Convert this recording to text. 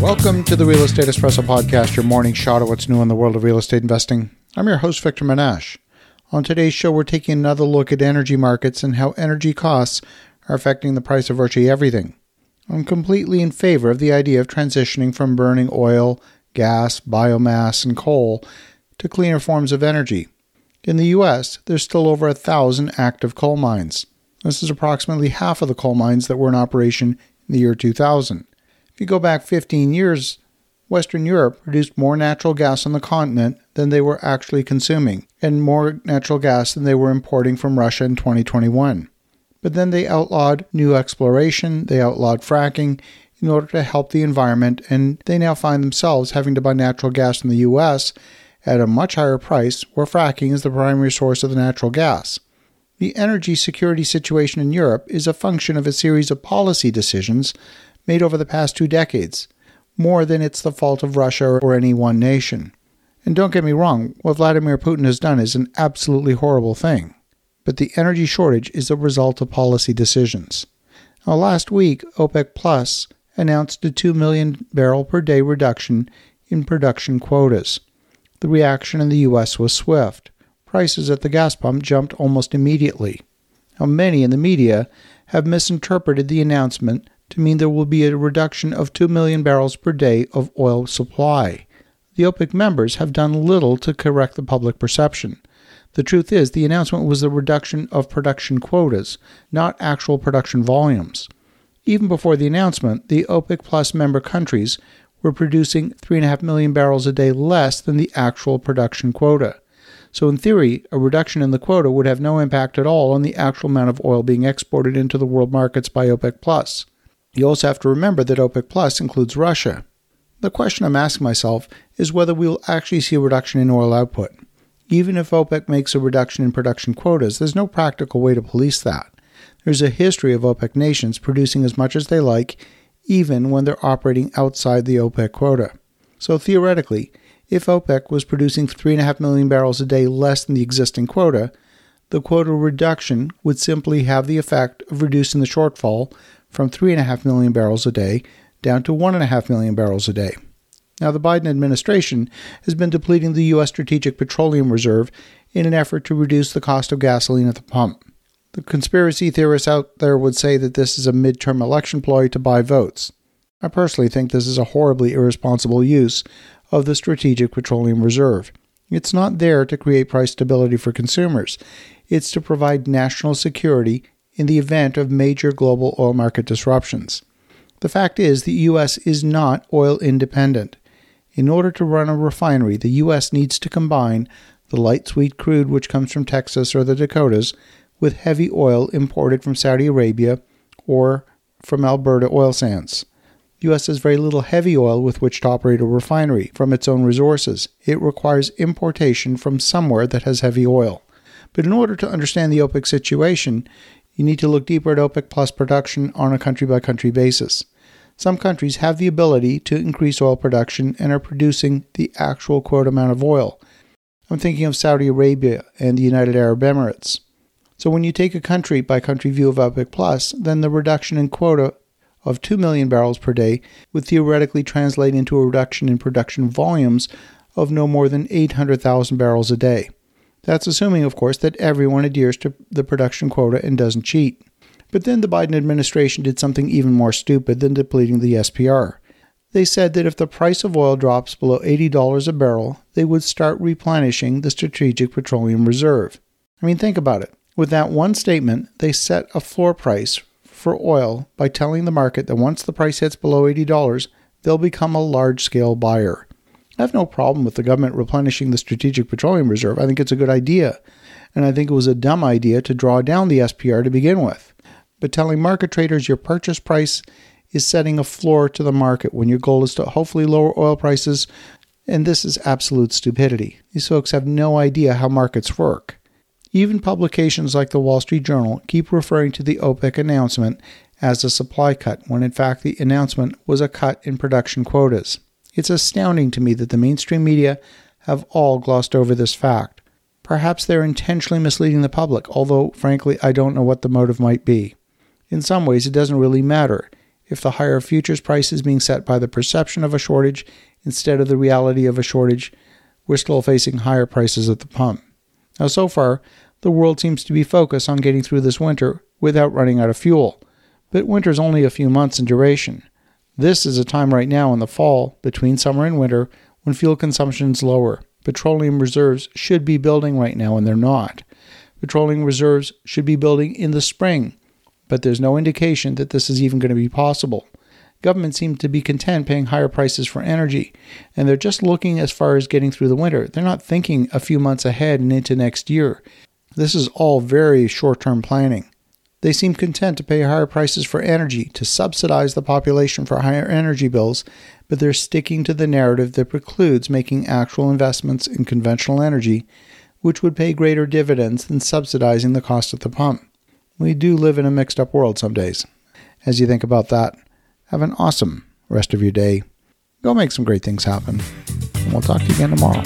Welcome to the Real Estate Espresso Podcast, your morning shot of what's new in the world of real estate investing. I'm your host, Victor Menasce. On today's show, we're taking another look at energy markets and how energy costs are affecting the price of virtually everything. I'm completely in favor of the idea of transitioning from burning oil, gas, biomass, and coal to cleaner forms of energy. In the US, there's still over a thousand active coal mines. This is approximately half of the coal mines that were in operation in the year 2000. If you go back 15 years, Western Europe produced more natural gas on the continent than they were actually consuming, and more natural gas than they were importing from Russia in 2021. But then they outlawed new exploration, they outlawed fracking in order to help the environment, and they now find themselves having to buy natural gas in the US at a much higher price, where fracking is the primary source of the natural gas. The energy security situation in Europe is a function of a series of policy decisions made over the past two decades, more than it's the fault of Russia or any one nation. And don't get me wrong, what Vladimir Putin has done is an absolutely horrible thing. But the energy shortage is a result of policy decisions. Now, last week, OPEC Plus announced a 2 million barrel per day reduction in production quotas. The reaction in the U.S. was swift. Prices at the gas pump jumped almost immediately. Now, many in the media have misinterpreted the announcement to mean there will be a reduction of 2 million barrels per day of oil supply. The OPEC members have done little to correct the public perception. The truth is, the announcement was the reduction of production quotas, not actual production volumes. Even before the announcement, the OPEC Plus member countries were producing 3.5 million barrels a day less than the actual production quota. So, in theory, a reduction in the quota would have no impact at all on the actual amount of oil being exported into the world markets by OPEC Plus. You also have to remember that OPEC Plus includes Russia. The question I'm asking myself is whether we will actually see a reduction in oil output. Even if OPEC makes a reduction in production quotas, there's no practical way to police that. There's a history of OPEC nations producing as much as they like, even when they're operating outside the OPEC quota. So theoretically, if OPEC was producing 3.5 million barrels a day less than the existing quota, the quota reduction would simply have the effect of reducing the shortfall from 3.5 million barrels a day down to 1.5 million barrels a day. Now, the Biden administration has been depleting the U.S. Strategic Petroleum Reserve in an effort to reduce the cost of gasoline at the pump. The conspiracy theorists out there would say that this is a midterm election ploy to buy votes. I personally think this is a horribly irresponsible use of the Strategic Petroleum Reserve. It's not there to create price stability for consumers, it's to provide national security in the event of major global oil market disruptions. The fact is, the U.S. is not oil independent. In order to run a refinery, the U.S. needs to combine the light sweet crude which comes from Texas or the Dakotas with heavy oil imported from Saudi Arabia or from Alberta oil sands. The U.S. has very little heavy oil with which to operate a refinery from its own resources. It requires importation from somewhere that has heavy oil. But in order to understand the OPEC situation, you need to look deeper at OPEC Plus production on a country by country basis. Some countries have the ability to increase oil production and are producing the actual quote amount of oil. I'm thinking of Saudi Arabia and the United Arab Emirates. So when you take a country by country view of OPEC Plus, then the reduction in quota of 2 million barrels per day would theoretically translate into a reduction in production volumes of no more than 800,000 barrels a day. That's assuming, of course, that everyone adheres to the production quota and doesn't cheat. But then the Biden administration did something even more stupid than depleting the SPR. They said that if the price of oil drops below $80 a barrel, they would start replenishing the Strategic Petroleum Reserve. I mean, think about it. With that one statement, they set a floor price for oil by telling the market that once the price hits below $80, they'll become a large scale buyer. I have no problem with the government replenishing the Strategic Petroleum Reserve. I think it's a good idea. And I think it was a dumb idea to draw down the SPR to begin with. But telling market traders your purchase price is setting a floor to the market when your goal is to hopefully lower oil prices, and this is absolute stupidity. These folks have no idea how markets work. Even publications like the Wall Street Journal keep referring to the OPEC announcement as a supply cut, when in fact the announcement was a cut in production quotas. It's astounding to me that the mainstream media have all glossed over this fact. Perhaps they're intentionally misleading the public, although, frankly, I don't know what the motive might be. In some ways, it doesn't really matter. if the higher futures price is being set by the perception of a shortage instead of the reality of a shortage, we're still facing higher prices at the pump. Now, so far, the world seems to be focused on getting through this winter without running out of fuel. But winter's only a few months in duration. This is a time right now in the fall, between summer and winter, when fuel consumption is lower. Petroleum reserves should be building right now, and they're not. Petroleum reserves should be building in the spring, but there's no indication that this is even going to be possible. Governments seem to be content paying higher prices for energy, and they're just looking as far as getting through the winter. They're not thinking a few months ahead and into next year. This is all very short term planning. They seem content to pay higher prices for energy to subsidize the population for higher energy bills, but they're sticking to the narrative that precludes making actual investments in conventional energy, which would pay greater dividends than subsidizing the cost at the pump. We do live in a mixed up world some days. As you think about that, have an awesome rest of your day. Go make some great things happen. And we'll talk to you again tomorrow.